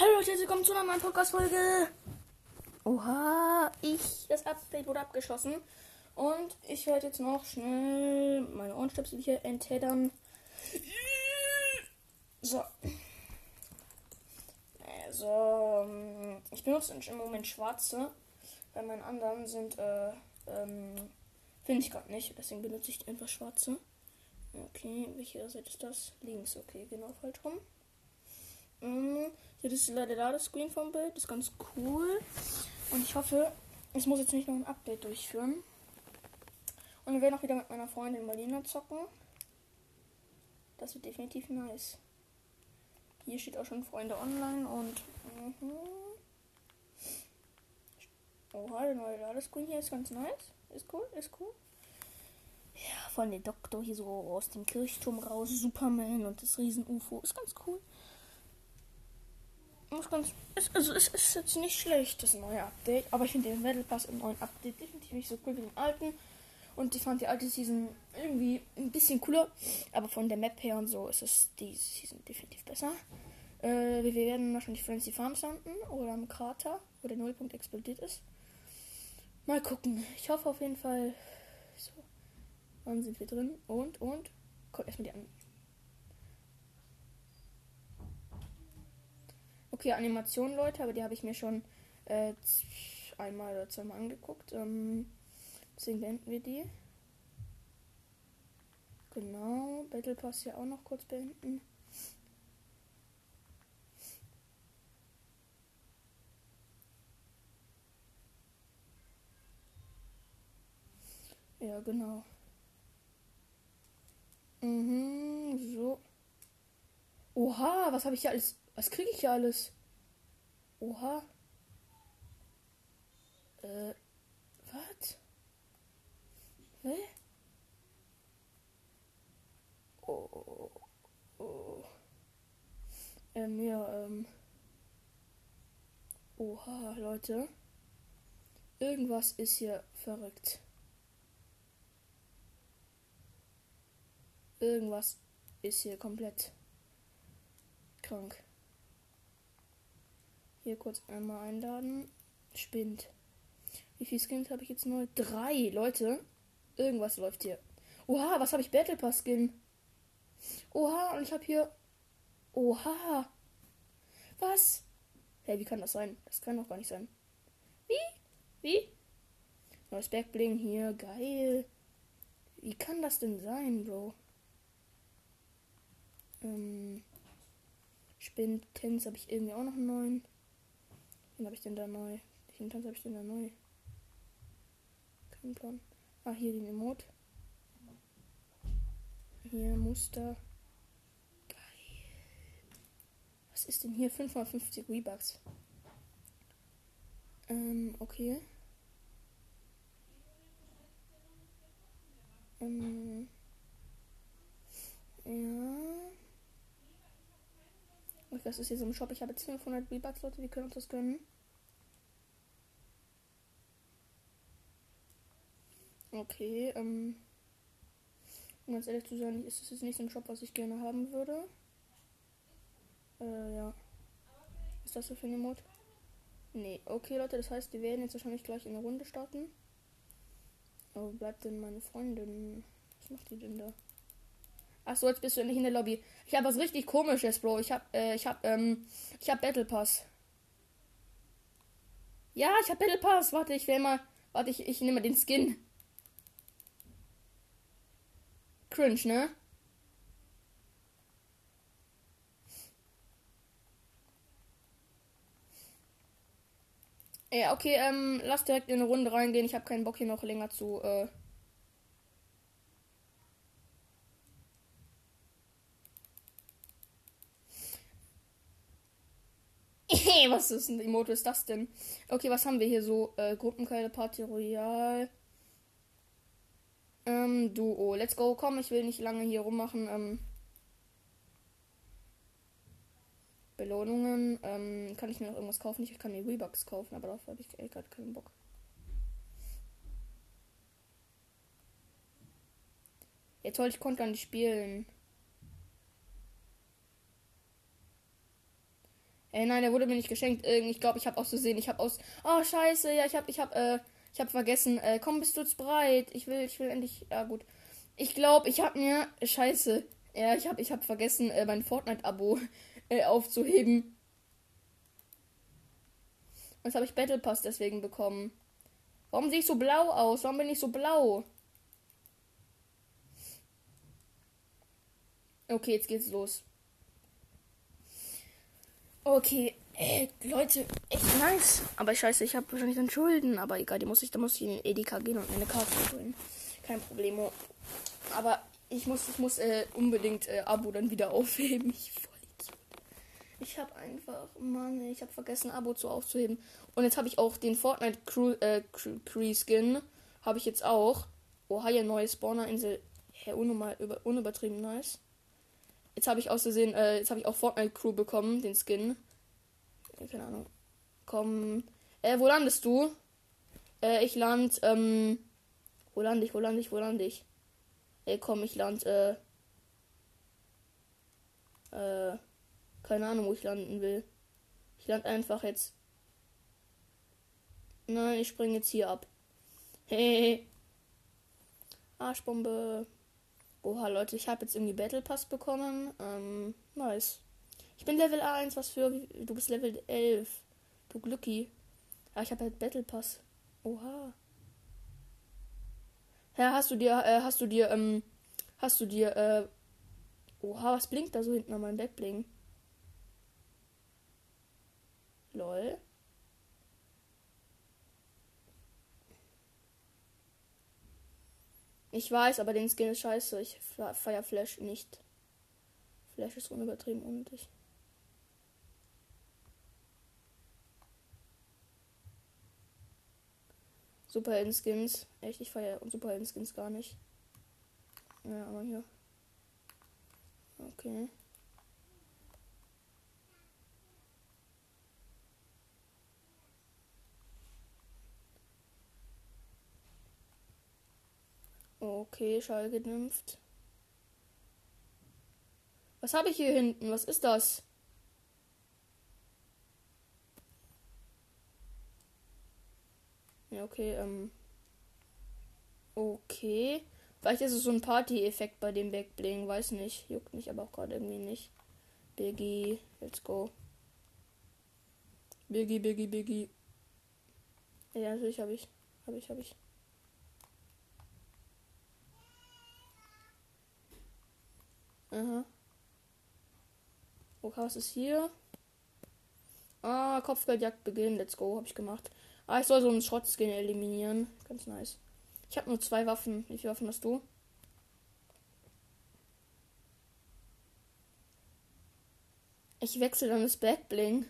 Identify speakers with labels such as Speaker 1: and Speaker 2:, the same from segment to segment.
Speaker 1: Hallo Leute, willkommen zu einer neuen Podcast-Folge. Oha, ich, das Update wurde abgeschlossen. Und ich werde jetzt noch schnell meine Ohrenstöpsel hier enthedern. So. Also, ich benutze im Moment schwarze. Bei meinen anderen sind, äh, ähm, finde ich gerade nicht. Deswegen benutze ich einfach schwarze. Okay, welche Seite ist das? Links, okay, genau falsch rum. Mhm. Hier ist leider da das Screen vom Bild. Das ist ganz cool. Und ich hoffe, ich muss jetzt nicht noch ein Update durchführen. Und wir werden auch wieder mit meiner Freundin Marlina zocken. Das wird definitiv nice. Hier steht auch schon Freunde online und. Mhm. Oha, der neue Ladescreen hier ist ganz nice. Ist cool, ist cool. Ja, von der Doktor hier so aus dem Kirchturm raus. Superman und das Riesen-UFO. Ist ganz cool ist ganz, ist, also es ist jetzt nicht schlecht, das neue Update, aber ich finde den Battle Pass im neuen Update definitiv nicht so cool wie im alten. Und ich fand die alte Season irgendwie ein bisschen cooler, aber von der Map her und so ist es die Season definitiv besser. Äh, wir werden wahrscheinlich Frenzy Farms landen oder im Krater, wo der Nullpunkt explodiert ist. Mal gucken. Ich hoffe auf jeden Fall. So. Wann sind wir drin? Und, und. Kommt erstmal die an Okay, Animation, Leute, aber die habe ich mir schon äh, einmal oder zweimal angeguckt. Ähm, deswegen beenden wir die. Genau, Battle Pass hier auch noch kurz beenden. Ja, genau. Mhm, so. Oha, was habe ich hier alles was kriege ich hier alles? Oha. Äh, was? Hä? Oh, oh, oh. Ähm, ja, ähm. Oha, Leute. Irgendwas ist hier verrückt. Irgendwas ist hier komplett krank. Hier kurz einmal einladen. Spinnt. Wie viele Skins habe ich jetzt neu? Drei, Leute. Irgendwas läuft hier. Oha, was habe ich? Battle Pass Skin. Oha, und ich habe hier. Oha. Was? Hey, wie kann das sein? Das kann doch gar nicht sein. Wie? Wie? Neues Backbling hier. Geil. Wie kann das denn sein, Bro? Ähm. Spin Tens habe ich irgendwie auch noch einen neuen. Wen habe ich denn da neu? Welchen Tanz habe ich denn da neu? Kein Plan. Ah, hier den Emote. Hier Muster. Geil. Was ist denn hier? 550 V-Bucks. Ähm, okay. Ähm. Ja. Und das ist hier so ein Shop. Ich habe jetzt 500 V-Bucks, Leute. Wir können uns das gönnen. Okay, ähm. Um ganz ehrlich zu sein, ist das jetzt nicht so ein Shop, was ich gerne haben würde. Äh, ja. Ist das so für eine Mod? Nee, okay, Leute, das heißt, wir werden jetzt wahrscheinlich gleich in eine Runde starten. Aber wo bleibt denn meine Freundin? Was macht die denn da? Ach so, jetzt bist du nicht in der Lobby. Ich habe was richtig komisches, Bro. Ich habe äh, ich habe ähm ich habe Battle Pass. Ja, ich habe Battle Pass. Warte, ich will mal warte, ich ich nehme den Skin. Cringe, ne? Ja, okay, ähm, lass direkt in eine Runde reingehen. Ich habe keinen Bock hier noch länger zu äh, was ist ein Emote ist das denn? Okay, was haben wir hier so? Äh, Gruppenkeile, Party Royal. Ähm, Duo. Let's go. Komm, ich will nicht lange hier rummachen. Ähm, Belohnungen. Ähm, kann ich mir noch irgendwas kaufen? Ich kann mir Rebucks kaufen, aber darauf habe ich gerade keinen Bock. Ja toll, ich konnte gar nicht spielen. Ey, nein, der wurde mir nicht geschenkt. Ich glaube, ich habe aus Versehen, ich habe aus. Oh, scheiße, ja, ich habe, ich habe, äh, ich habe vergessen. Äh, komm, bist du jetzt bereit? Ich will, ich will endlich. Ja, gut. Ich glaube, ich habe mir. Scheiße. Ja, ich habe, ich habe vergessen, äh, mein Fortnite-Abo äh, aufzuheben. Jetzt habe ich Battle Pass deswegen bekommen. Warum sehe ich so blau aus? Warum bin ich so blau? Okay, jetzt geht's los. Okay, äh, Leute, echt nice. Aber scheiße, ich habe wahrscheinlich dann Schulden. Aber egal, die muss ich, da muss ich in den Edeka gehen und eine Karte holen. Kein Problem. Aber ich muss, ich muss äh, unbedingt äh, Abo dann wieder aufheben. Ich Ich habe einfach, Mann, ich habe vergessen, Abo zu aufzuheben. Und jetzt habe ich auch den Fortnite Crew, äh, Crew Skin. Habe ich jetzt auch. Oha, ja, neue Spawner-Insel. Hä, unnormal, über, unübertrieben nice. Jetzt habe ich auszusehen, äh, jetzt habe ich auch Fortnite Crew bekommen, den Skin. Keine Ahnung. Komm. Äh, wo landest du? Äh, ich land, ähm. Wo lande ich, wo lande ich, wo lande ich? Ey, komm, ich land, äh. Äh. Keine Ahnung, wo ich landen will. Ich land einfach jetzt. Nein, ich springe jetzt hier ab. Hey. Arschbombe. Oha, Leute, ich habe jetzt irgendwie Battle Pass bekommen. Ähm, nice. Ich bin Level 1, was für. Du bist Level 11. Du Glücki. Ja, ich habe halt Battle Pass. Oha. Ja, hast du dir, äh, hast du dir, ähm, hast du dir, äh, oha, was blinkt da so hinten an meinem Backbling? Lol. Ich weiß, aber den Skin ist scheiße. Ich feier Flash nicht. Flash ist unübertrieben unnötig. Superhelden-Skins. Echt, ich feiere Superhelden-Skins gar nicht. Ja, aber hier. Okay. Okay, Schall gedämpft. Was habe ich hier hinten? Was ist das? Ja, okay, ähm. Okay. Vielleicht ist es so ein Party-Effekt bei dem Backbling, weiß nicht. Juckt mich aber auch gerade irgendwie nicht. Biggie, let's go. Biggie, Biggie, Biggie. Ja, natürlich habe ich. Habe ich, habe ich. Aha. Okay, was ist hier? Ah, Kopfgeldjagd beginnen. Let's go, habe ich gemacht. Ah, ich soll so einen Schrottskin eliminieren. Ganz nice. Ich habe nur zwei Waffen. Wie viele Waffen hast du? Ich wechsle dann das Backbling.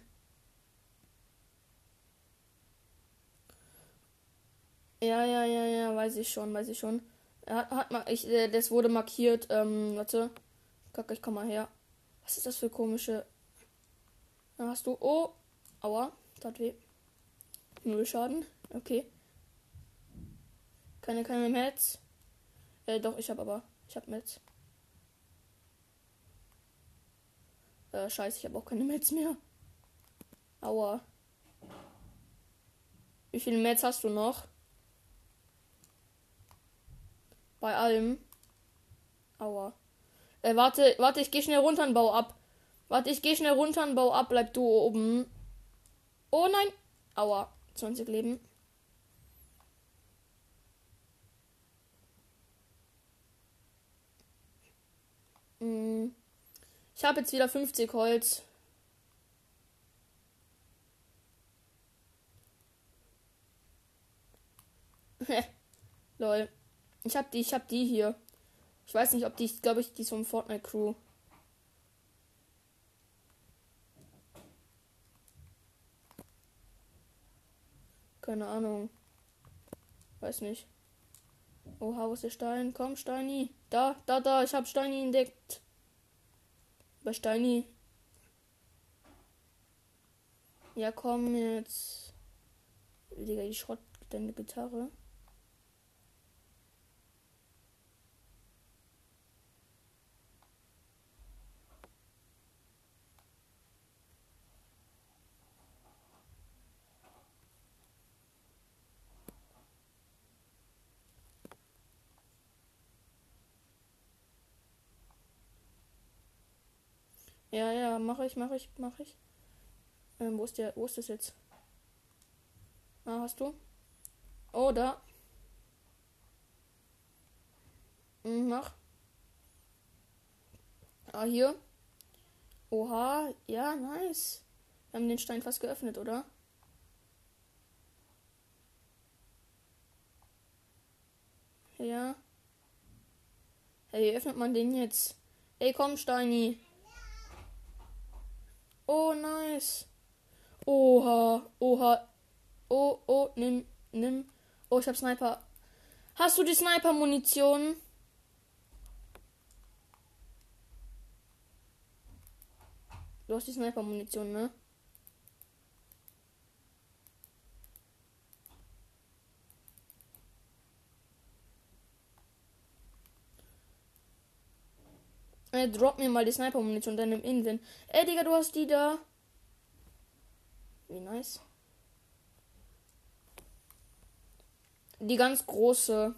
Speaker 1: Ja, ja, ja, ja, weiß ich schon, weiß ich schon. Er hat, hat mal, ich, äh, das wurde markiert, ähm, warte. Kacke, ich komm mal her. Was ist das für komische. Da hast du. Oh! Aua, tat weh. Null Schaden. Okay. Keine, keine Mets. Äh, doch, ich hab aber. Ich hab Mets. Äh, scheiße, ich habe auch keine Mets mehr. Aua. Wie viele Mets hast du noch? Bei allem. Aua. Äh, warte, warte, ich gehe schnell runter und bau ab. Warte, ich gehe schnell runter und bau ab. Bleib du oben. Oh nein. Aua. 20 Leben. Hm. Ich habe jetzt wieder 50 Holz. Lol. Ich hab die, ich hab die hier. Ich weiß nicht, ob die, glaube ich, die ist vom Fortnite Crew. Keine Ahnung. Weiß nicht. Oha, wo ist der Stein? Komm, Steini. Da, da, da. Ich habe Steini entdeckt. Bei Steini. Ja, komm jetzt. Digga, die Schrott deine Gitarre. Ja, ja, mache ich, mache ich, mache ich. Ähm, wo ist der, wo ist das jetzt? Ah, hast du? Oh, da. Hm, mach. Ah, hier. Oha, ja, nice. Wir haben den Stein fast geöffnet, oder? Ja. Hey, wie öffnet man den jetzt? Ey, komm, Steini. Oh, nice. Oha, oha. Oh, oh, nimm, nimm. Oh, ich hab Sniper. Hast du die Sniper-Munition? Du hast die Sniper-Munition, ne? Äh, drop mir mal die Sniper-Munition dann im Inven. Ey, Digga, du hast die da. Wie nice. Die ganz große.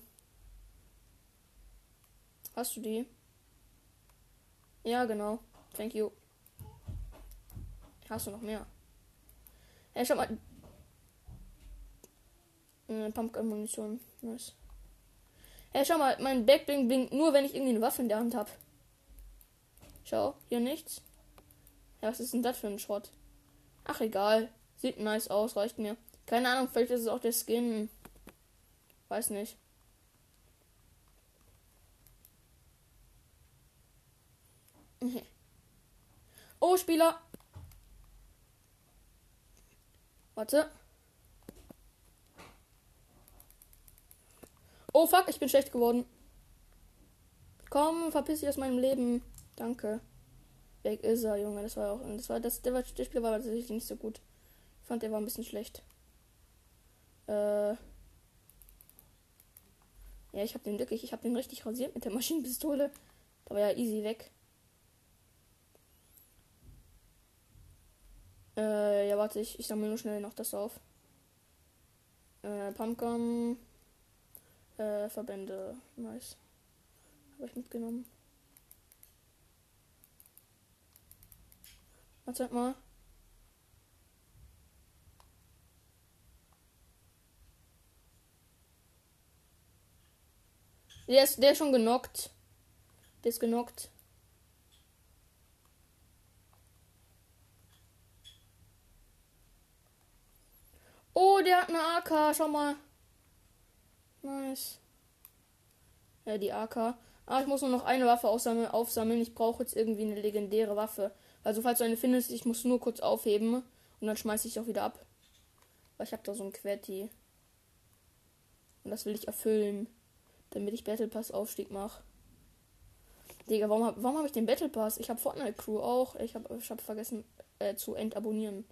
Speaker 1: Hast du die? Ja, genau. Thank you. Hast du noch mehr? Ey, schau mal. Äh, Pumpgun-Munition. Nice. Ey, schau mal, mein Backbling blinkt nur, wenn ich irgendwie eine Waffe in der Hand habe. Schau, hier nichts. Ja, was ist denn das für ein Schrott? Ach, egal. Sieht nice aus, reicht mir. Keine Ahnung, vielleicht ist es auch der Skin. Weiß nicht. Oh, Spieler. Warte. Oh, fuck, ich bin schlecht geworden. Komm, verpiss dich aus meinem Leben. Danke. Weg ist er, Junge. Das war auch. Das war das. Der, der Spiel war tatsächlich nicht so gut. Ich fand, der war ein bisschen schlecht. Äh. Ja, ich habe den wirklich. Ich habe den richtig rasiert mit der Maschinenpistole. Da war ja easy weg. Äh, ja, warte, ich, ich sammle nur schnell noch das auf. Äh, Pumpgun. Äh, Verbände. Nice. Habe ich mitgenommen. Warte mal. Der ist, der ist schon genockt. Der ist genockt. Oh, der hat eine AK. Schau mal. Nice. Ja, die AK. Ah, ich muss nur noch eine Waffe aufsammeln. Ich brauche jetzt irgendwie eine legendäre Waffe. Also falls du eine findest, ich muss nur kurz aufheben und dann schmeiße ich auch wieder ab. Weil ich habe da so ein Quetti. Und das will ich erfüllen, damit ich Battle Pass Aufstieg mache. Digga, warum habe warum hab ich den Battle Pass? Ich habe Fortnite Crew auch. Ich habe ich hab vergessen äh, zu entabonnieren.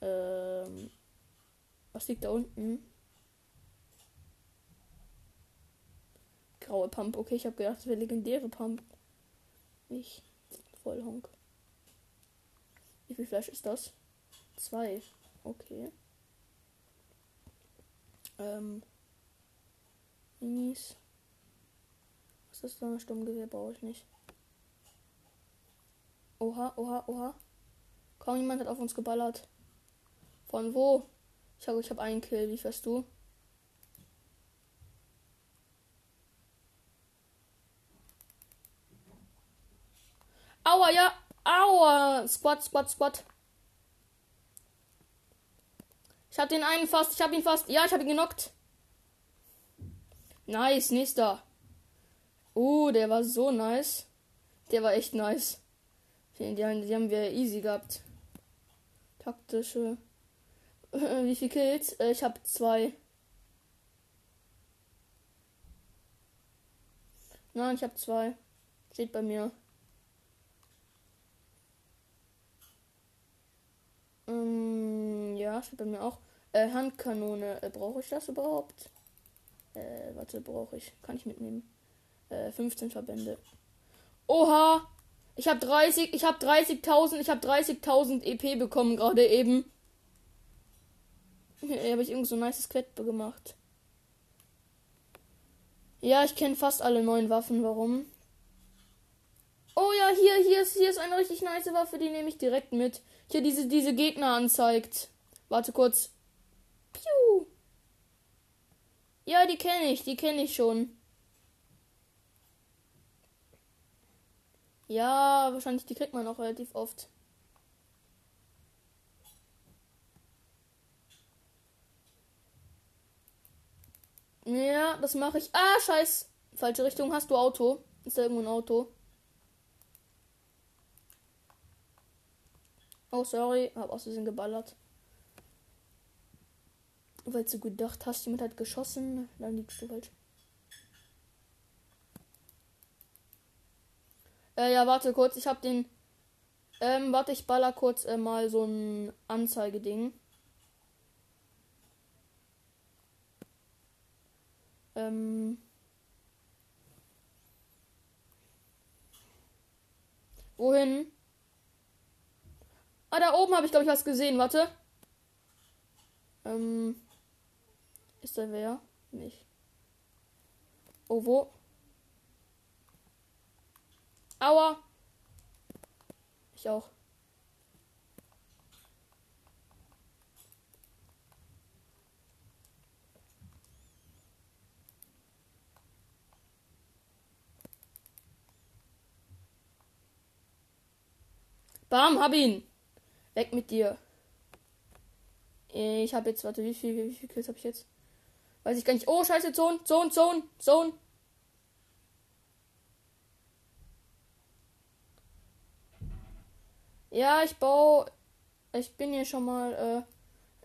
Speaker 1: Ähm, was liegt da unten? Graue Pump. Okay, ich habe gedacht, das wäre legendäre Pump. Ich. Vollhonk. Wie viel Fleisch ist das? Zwei. Okay. Ähm. Minis. Was ist das? Sturmgewehr brauche ich nicht. Oha, oha, oha. Kaum jemand hat auf uns geballert. Von wo? Ich habe ich hab einen Kill. Wie fährst du? Aua, ja. Aua. Squat, squat, squat. Ich hab den einen fast. Ich hab ihn fast. Ja, ich hab ihn genockt. Nice, nächster. Uh, der war so nice. Der war echt nice. Die, die, die haben wir easy gehabt. Taktische. Wie viel Kills? Äh, ich hab zwei. Nein, ich hab zwei. Steht bei mir. Ähm, ja, steht bei mir auch. Äh, Handkanone. Äh, brauche ich das überhaupt? Äh, warte, brauche ich. Kann ich mitnehmen. Äh, 15 Verbände. Oha! Ich habe 30, ich habe 30.000, ich habe 30.000 EP bekommen gerade eben. Hier habe ich irgend so ein nices Quett gemacht. Ja, ich kenne fast alle neuen Waffen. Warum? Oh ja, hier, hier ist, hier ist eine richtig nice Waffe, die nehme ich direkt mit. Hier diese, diese Gegner anzeigt. Warte kurz. Piu. Ja, die kenne ich, die kenne ich schon. Ja, wahrscheinlich, die kriegt man auch relativ oft. Ja, das mache ich. Ah, scheiß. Falsche Richtung. Hast du Auto? Ist da irgendwo ein Auto? Oh, sorry. Hab aus Versehen geballert. Weil du gedacht hast, jemand hat geschossen. Dann liegst du falsch. Äh, ja, warte kurz. Ich hab den. Ähm, warte, ich baller kurz äh, mal so ein Anzeigeding. Ähm. Wohin? Ah, da oben habe ich, glaube ich, was gesehen. Warte. Ähm. Ist da wer? Nicht. Oh, wo? Aua. Ich auch. Bam, hab ihn. Weg mit dir. Ich habe jetzt, warte, wie viel, wie viel Kills habe ich jetzt? Weiß ich gar nicht. Oh, scheiße, Zone, Zone, Zone, Zone. Ja, ich baue. Ich bin hier schon mal.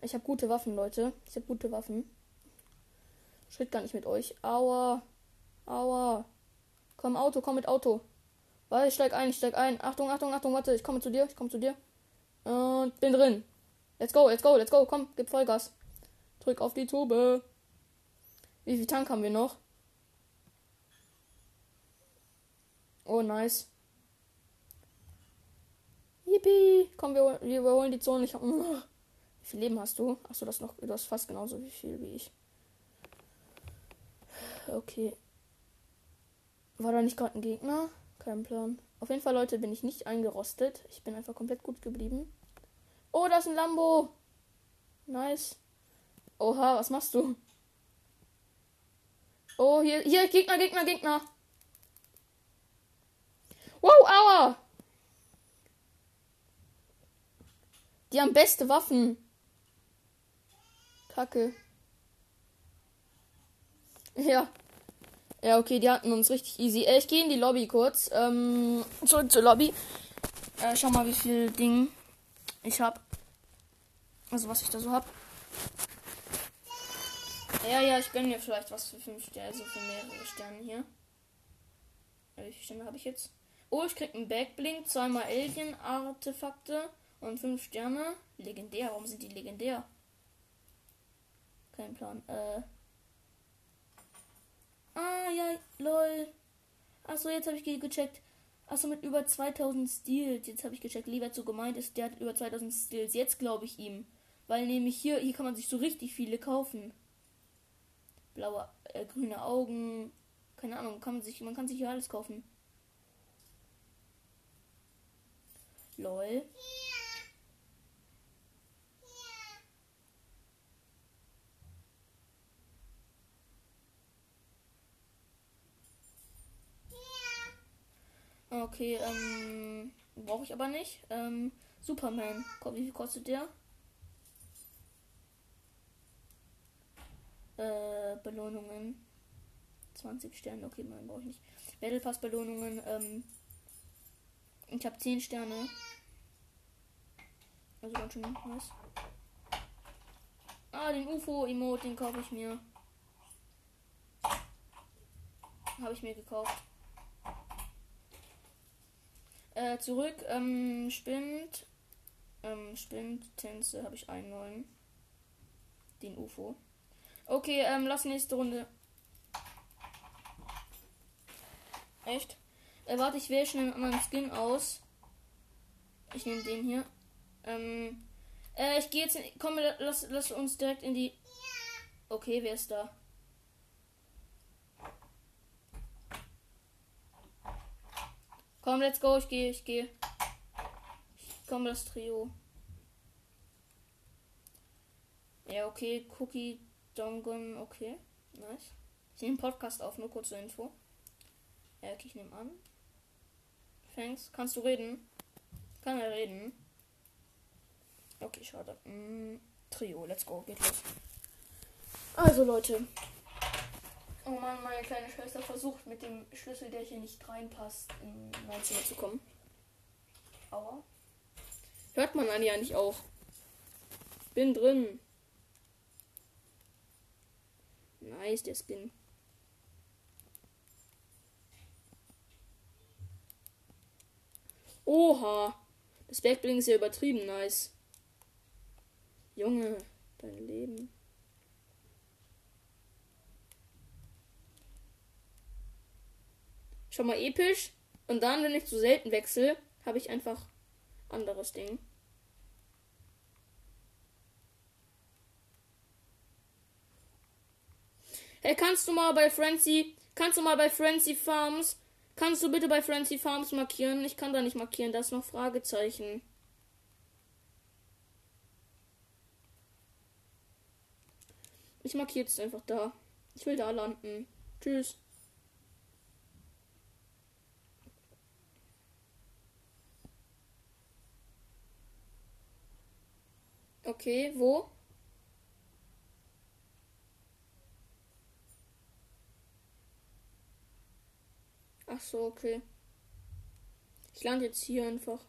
Speaker 1: Äh, ich habe gute Waffen, Leute. Ich habe gute Waffen. Schritt gar nicht mit euch. Aua. Aua. Komm, Auto, komm mit Auto. Warte, ich steig ein, ich steig ein. Achtung, Achtung, Achtung, warte, ich komme zu dir, ich komme zu dir. Und bin drin. Let's go, let's go, let's go. Komm, gib Vollgas. Drück auf die Tube. Wie viel Tank haben wir noch? Oh, nice. Yippie. Komm, wir, wir überholen die Zone. Ich hab, wie viel Leben hast du? Achso, das noch. Du hast fast genauso wie viel wie ich. Okay. War da nicht gerade ein Gegner? Kein Plan. Auf jeden Fall, Leute, bin ich nicht eingerostet. Ich bin einfach komplett gut geblieben. Oh, da ist ein Lambo. Nice. Oha, was machst du? Oh, hier, hier, Gegner, Gegner, Gegner. Wow, aua. Die haben beste Waffen. Kacke. Ja. Ja, okay, die hatten uns richtig easy. Äh, ich gehe in die Lobby kurz. Ähm, zurück zur Lobby. Äh, schau mal, wie viel Ding ich habe. Also, was ich da so habe. Ja, ja, ich gönne mir vielleicht was für 5 Sterne, also für mehrere Sterne hier. Äh, wie viele Sterne habe ich jetzt? Oh, ich krieg einen Backblink, zweimal Alien-Artefakte und 5 Sterne. Legendär, warum sind die legendär? Kein Plan. Äh. Ah, ja, lol. Achso, jetzt habe ich gecheckt. Achso, mit über 2000 Steals. Jetzt habe ich gecheckt. Lieber zu gemeint ist, der hat über 2000 Steals. Jetzt glaube ich ihm. Weil nämlich hier, hier kann man sich so richtig viele kaufen. Blaue, äh, grüne Augen. Keine Ahnung, kann man sich, man kann sich hier alles kaufen. Lol. Okay, ähm, brauche ich aber nicht. Ähm, Superman. Wie viel kostet der? Äh, Belohnungen. 20 Sterne, okay, man brauche ich nicht. Battle Pass Belohnungen, ähm, ich habe 10 Sterne. Also ganz schön nice. Ah, den UFO-Emote, den kaufe ich mir. Habe ich mir gekauft. Äh, zurück, ähm, Spind. Ähm, Spind, Tänze habe ich einen neuen. Den UFO. Okay, ähm, lass nächste Runde. Echt? Äh, warte, ich wähle schnell einen anderen Skin aus. Ich nehme den hier. Ähm, äh, ich gehe jetzt. In, komm, lass, lass uns direkt in die. Okay, wer ist da? Komm, let's go. Ich gehe, ich gehe. Ich komme das Trio. Ja, okay. Cookie, Dongon, okay. Nice. Ich nehme Podcast auf, nur kurze Info. Ja, okay, ich nehme an. Thanks. Kannst du reden? Kann er reden? Okay, schade. Mm, Trio, let's go, geht los. Also Leute. Oh Mann, meine kleine Schwester versucht mit dem Schlüssel, der hier nicht reinpasst, in mein Zimmer zu kommen. Aua. Hört man Anja nicht auch? Bin drin. Nice, der Skin. Oha. Das Backbling ist ja übertrieben nice. Junge, dein Leben. Schon mal episch. Und dann, wenn ich zu selten wechsle, habe ich einfach anderes Ding. Hey, kannst du mal bei Frenzy, kannst du mal bei Frenzy Farms, kannst du bitte bei Frenzy Farms markieren? Ich kann da nicht markieren, da ist noch Fragezeichen. Ich markiere jetzt einfach da. Ich will da landen. Tschüss. Okay, wo? So, okay. Ich lande jetzt hier einfach.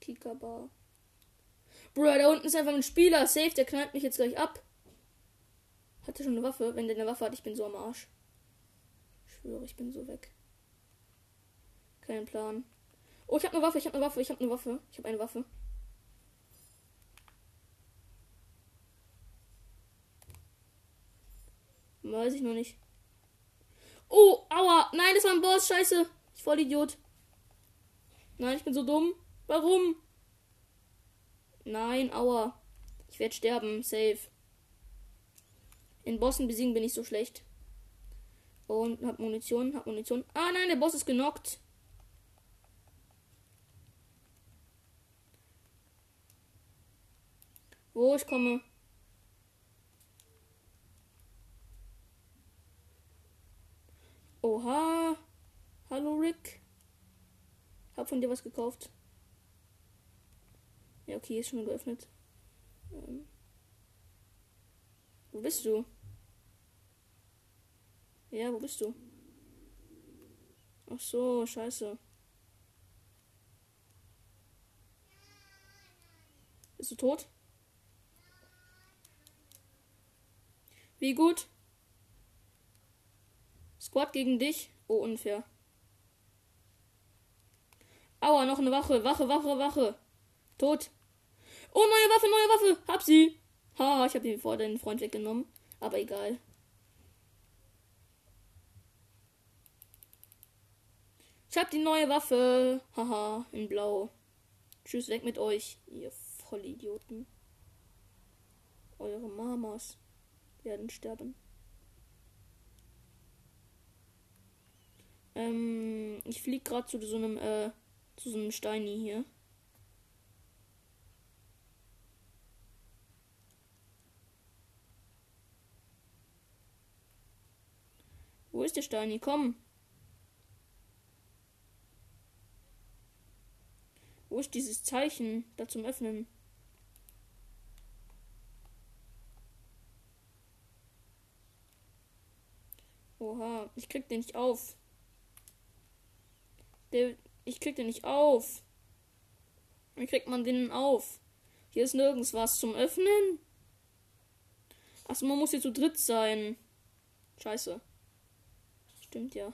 Speaker 1: Kikabar. Bruder, da unten ist einfach ein Spieler. Safe, der knallt mich jetzt gleich ab. Hatte schon eine Waffe. Wenn der eine Waffe hat, ich bin so am Arsch. Ich schwöre, ich bin so weg. Kein Plan. Oh, ich habe eine Waffe, ich habe eine Waffe, ich habe eine Waffe. Ich habe eine Waffe. Weiß ich noch nicht. Oh, aua. Nein, das war ein Boss. Scheiße. Ich voll Idiot. Nein, ich bin so dumm. Warum? Nein, aua. Ich werde sterben. Safe. In Bossen besiegen bin ich so schlecht. Und hab Munition, hab Munition. Ah nein, der Boss ist genockt. Wo ich komme. Oha. Hallo Rick. Hab von dir was gekauft. Ja, okay, ist schon geöffnet. Ähm. Wo bist du? Ja, wo bist du? Ach so, scheiße. Bist du tot? Wie gut? Squad gegen dich? Oh, unfair. Aua, noch eine Wache. Wache, Wache, Wache. Tot. Oh, neue Waffe, neue Waffe. Hab sie. Ha, ich habe ihn vor deinen Freund weggenommen. Aber egal. Ich hab die neue Waffe. Haha, in blau. Tschüss, weg mit euch, ihr Vollidioten. Eure Mamas werden sterben. Ähm, ich flieg gerade zu so einem, äh, zu so einem Steini hier. Wo ist der Steini? Komm. Wo ist dieses Zeichen da zum Öffnen? Oha, ich krieg den nicht auf. Der, ich krieg den nicht auf. Wie kriegt man den auf? Hier ist nirgends was zum Öffnen. Achso, man muss hier zu dritt sein. Scheiße. Stimmt ja.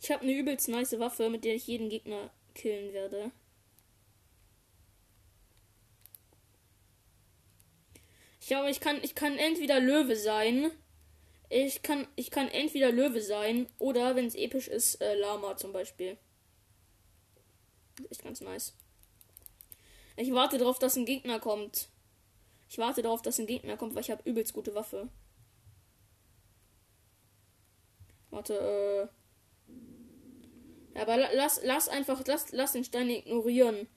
Speaker 1: Ich habe eine übelst nice Waffe, mit der ich jeden Gegner killen werde. Ich glaube, ich kann, ich kann entweder Löwe sein. Ich kann, ich kann entweder Löwe sein oder, wenn es episch ist, äh, Lama zum Beispiel. Echt ganz nice. Ich warte darauf, dass ein Gegner kommt. Ich warte darauf, dass ein Gegner kommt, weil ich habe übelst gute Waffe. Warte, äh. Ja, aber lass, lass einfach, lass, lass den Stein ignorieren.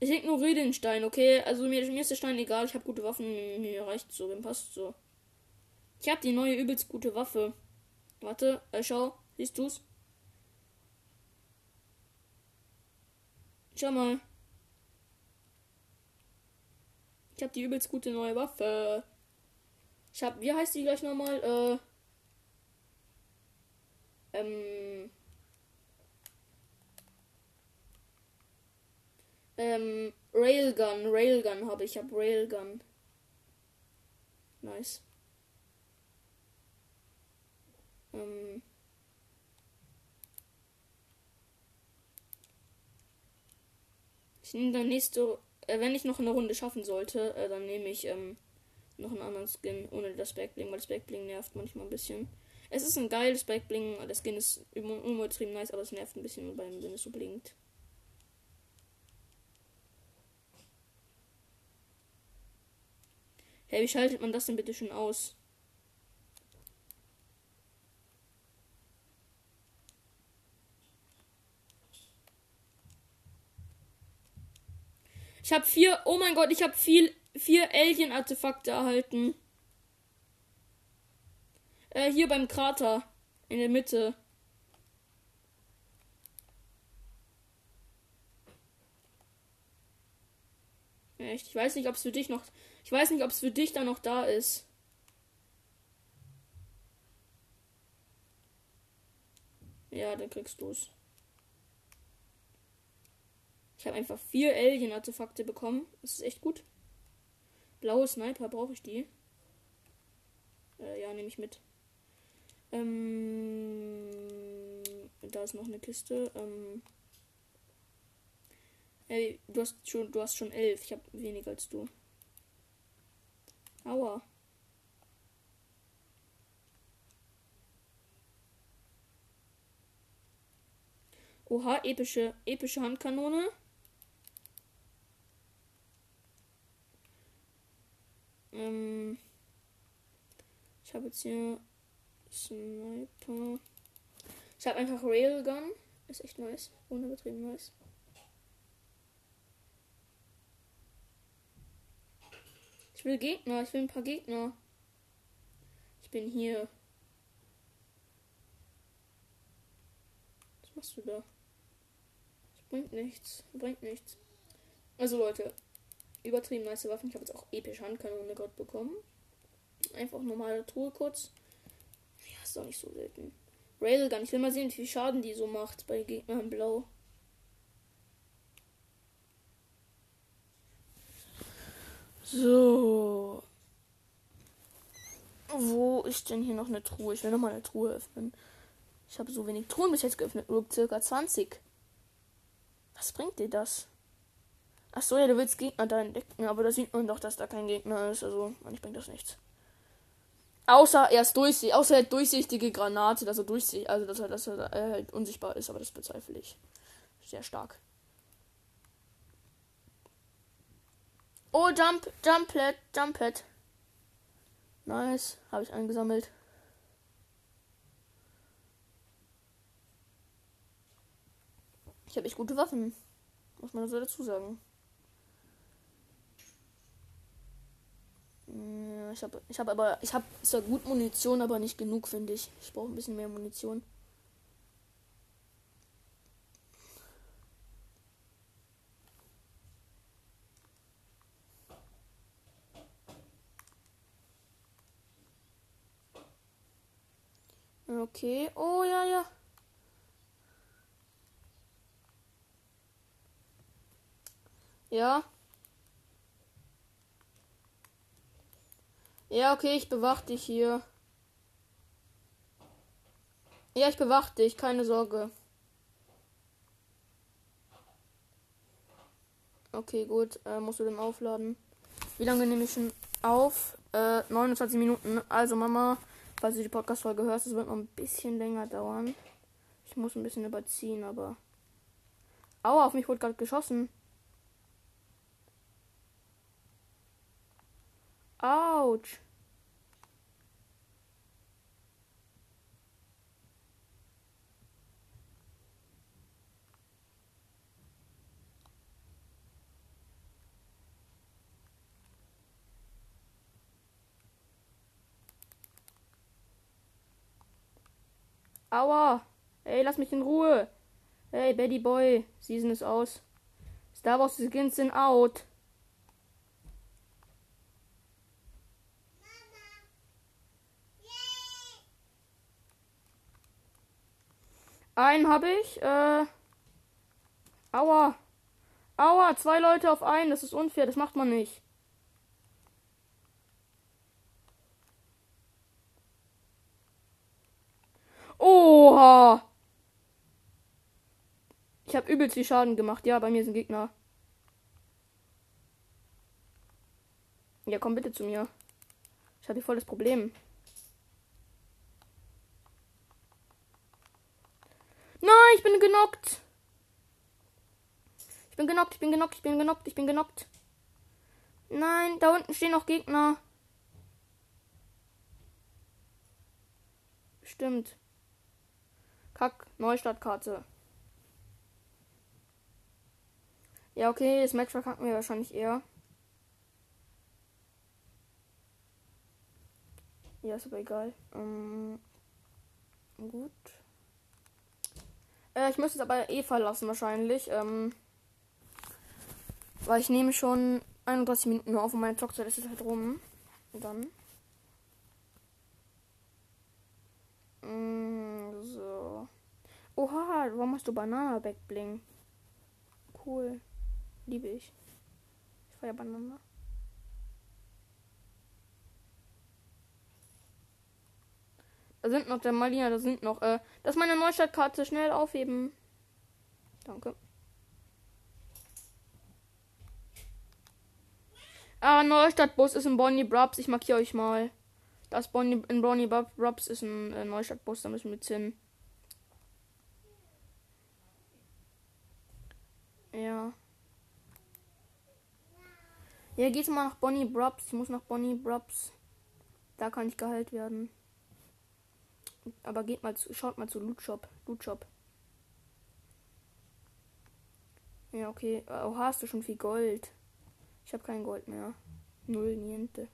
Speaker 1: Ich ignoriere den Stein, okay? Also mir, mir ist der Stein egal, ich habe gute Waffen, mir reicht so, mir passt so. Ich habe die neue übelst gute Waffe. Warte, äh, schau, siehst du's? Schau mal. Ich habe die übelst gute neue Waffe. Ich habe, wie heißt die gleich nochmal? Äh, ähm, ähm, Railgun, Railgun habe ich, habe Railgun. Nice. Ähm, ich nehme dann nächste äh, wenn ich noch eine Runde schaffen sollte, äh, dann nehme ich ähm, noch einen anderen Skin ohne das Backbling, weil das Backbling nervt manchmal ein bisschen. Es ist ein geiles Backbling, der Skin ist übertrieben nice, aber es nervt ein bisschen, wenn es so blinkt. Hey, wie schaltet man das denn bitte schon aus? Ich habe vier, oh mein Gott, ich habe viel, vier Alien-Artefakte erhalten. Äh, hier beim Krater. In der Mitte. Echt? Ich weiß nicht, ob es für dich noch. Ich weiß nicht, ob es für dich da noch da ist. Ja, dann kriegst du es. Ich habe einfach vier Alien-Artefakte bekommen. Das ist echt gut. Blaue Sniper, brauche ich die? Äh, ja, nehme ich mit. Ähm, da ist noch eine Kiste. Ähm, ey, du hast schon, du hast schon elf. Ich habe weniger als du. Aua. Oha, epische, epische Handkanone. Ähm, ich habe jetzt hier Sniper. Ich habe einfach Railgun. Ist echt nice. Unübertrieben nice. Ich will Gegner. Ich will ein paar Gegner. Ich bin hier. Was machst du da? Das bringt nichts. Bringt nichts. Also Leute, übertrieben nice Waffen. Ich habe jetzt auch epische Handkanone Gott bekommen. Einfach normale Truhe kurz. Ja, ist doch nicht so selten. Railgun. Ich will mal sehen, wie viel Schaden die so macht bei Gegnern blau. So. Wo ist denn hier noch eine Truhe? Ich will noch mal eine Truhe öffnen. Ich habe so wenig Truhen bis jetzt geöffnet. Nur circa 20. Was bringt dir das? Ach so, ja, du willst Gegner da entdecken, aber da sieht man doch, dass da kein Gegner ist. Also, ich bringt das nichts. Außer er ist durchsichtig, außer er durchsichtige Granate, dass er durchsichtig, also dass er, dass er äh, halt unsichtbar ist, aber das bezweifle ich. Sehr stark. Oh, Jump, Jumplet, Jumpet. Nice, habe ich eingesammelt. Ich habe echt gute Waffen. Muss man so dazu sagen. Ja, ich habe ich hab aber, ich habe zwar gut Munition, aber nicht genug, finde ich. Ich brauche ein bisschen mehr Munition. Okay. Oh ja, ja. Ja. Ja, okay, ich bewach dich hier. Ja, ich bewach dich, keine Sorge. Okay, gut. Äh, musst du den aufladen. Wie lange nehme ich schon auf? Äh, 29 Minuten. Also, Mama, falls du die Podcast-Folge hörst, es wird noch ein bisschen länger dauern. Ich muss ein bisschen überziehen, aber. Aua, auf mich wurde gerade geschossen. Autsch. Aua. Ey, lass mich in Ruhe. Hey, Betty Boy. Season ist aus. Star Wars Skins sind out. Einen habe ich. Äh. Aua. Aua, zwei Leute auf einen. Das ist unfair. Das macht man nicht. Oha. Ich habe übelst viel Schaden gemacht. Ja, bei mir sind Gegner. Ja, komm bitte zu mir. Ich habe hier voll das Problem. Nein, ich bin genockt. Ich bin genockt, ich bin genockt, ich bin genockt, ich bin genockt. Nein, da unten stehen noch Gegner. Stimmt. Neustartkarte. Ja, okay, das Match verkacken wir wahrscheinlich eher. Ja, ist aber egal. Ähm, gut. Äh, ich müsste es aber eh verlassen wahrscheinlich. Ähm, weil ich nehme schon 31 Minuten nur auf und meine Zockzeit ist halt rum. Und dann. Mm, so. Oha, warum hast du Banana Backbling? Cool. Liebe ich. Ich feiere Banana. Da sind noch der Malina, da sind noch. Äh, das ist meine Neustadtkarte. Schnell aufheben. Danke. Ah, Neustadtbus ist in Bonnie Brubs. Ich markiere euch mal. Das Bonnie in Bonnie Brubs ist ein äh, Neustadtbus. Da müssen wir jetzt hin. Ja. Ja, geht's mal nach Bonnie Brubs. Ich muss nach Bonnie Brubs. Da kann ich geheilt werden. Aber geht mal zu, schaut mal zu Loot Shop. Loot Shop. Ja, okay. Oh, hast du schon viel Gold? Ich habe kein Gold mehr. Null, niente.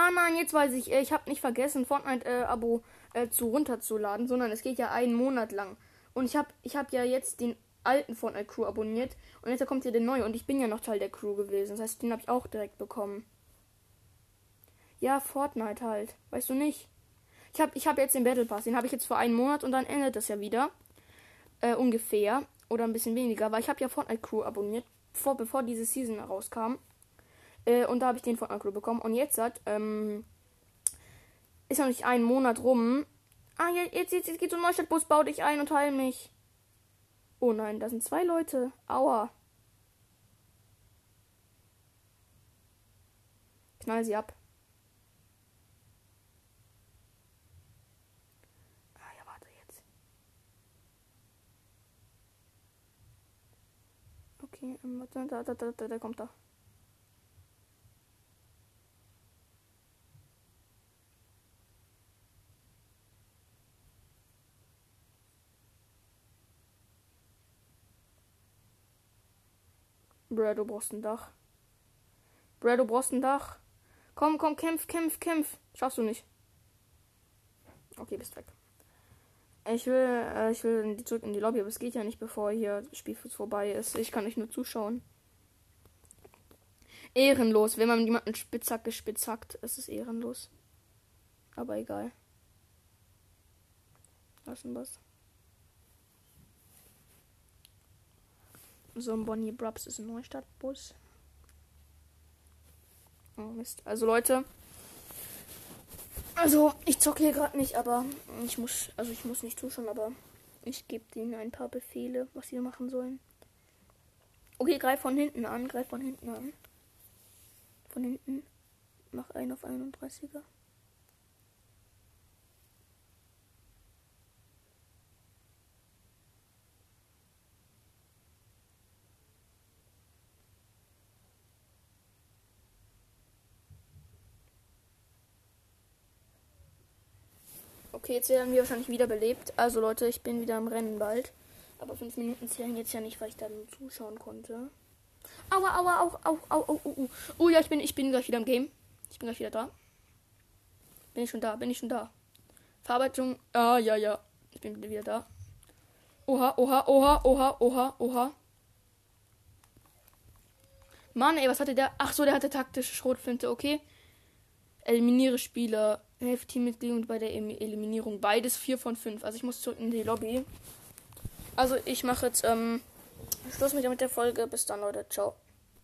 Speaker 1: Ah nein, jetzt weiß ich. Äh, ich habe nicht vergessen, Fortnite-Abo äh, äh, zu runterzuladen, sondern es geht ja einen Monat lang. Und ich habe ich hab ja jetzt den alten Fortnite Crew abonniert und jetzt kommt ja der neue und ich bin ja noch Teil der Crew gewesen. Das heißt, den habe ich auch direkt bekommen. Ja, Fortnite halt. Weißt du nicht? Ich habe ich hab jetzt den Battle Pass. Den habe ich jetzt vor einem Monat und dann endet das ja wieder. Äh, ungefähr. Oder ein bisschen weniger. Weil ich habe ja Fortnite Crew abonniert, vor, bevor diese Season rauskam. Äh, und da habe ich den von Agro bekommen. Und jetzt hat, ähm, ist noch nicht ein Monat rum. Ah, jetzt, jetzt, jetzt geht so ein Neustadtbus, bau dich ein und heil mich. Oh nein, da sind zwei Leute. Aua. Knall sie ab. Ah, ja, warte jetzt. Okay, ähm, da, da, da, da, da kommt da. Bruh, du brauchst ein Dach. Bruh, du brauchst ein Dach. Komm, komm, kämpf, kämpf, kämpf. Schaffst du nicht. Okay, bist weg. Ich will, äh, ich will zurück in die Lobby, aber es geht ja nicht, bevor hier das Spiel vorbei ist. Ich kann nicht nur zuschauen. Ehrenlos. Wenn man jemanden Spitzhacke spitzhackt, ist es ehrenlos. Aber egal. Lassen wir's. So ein Bonnie Brubs ist ein Neustadtbus. Oh Mist. Also Leute. Also, ich zocke hier gerade nicht, aber ich muss, also ich muss nicht zuschauen, aber ich gebe ihnen ein paar Befehle, was sie machen sollen. Okay, greif von hinten an, greif von hinten an. Von hinten. Mach einen auf 31er. Okay, jetzt werden wir wahrscheinlich wieder belebt. Also Leute, ich bin wieder am Rennen bald. Aber fünf Minuten zählen jetzt ja nicht, weil ich da nur zuschauen konnte. Aua, aua, au, au, au, au, au. Oh ja, ich bin, ich bin gleich wieder im Game. Ich bin gleich wieder da. Bin ich schon da? Bin ich schon da? Verarbeitung. Ah, ja, ja. Ich bin wieder da. Oha, oha, oha, oha, oha, oha. Mann, ey, was hatte der? Ach so, der hatte taktische Schrotflinte, okay. Eliminiere Spieler. Helfe Teammitgliedern bei der Eliminierung. Beides 4 von 5. Also ich muss zurück in die Lobby. Also ich mache jetzt ähm, Schluss mit der Folge. Bis dann, Leute. Ciao.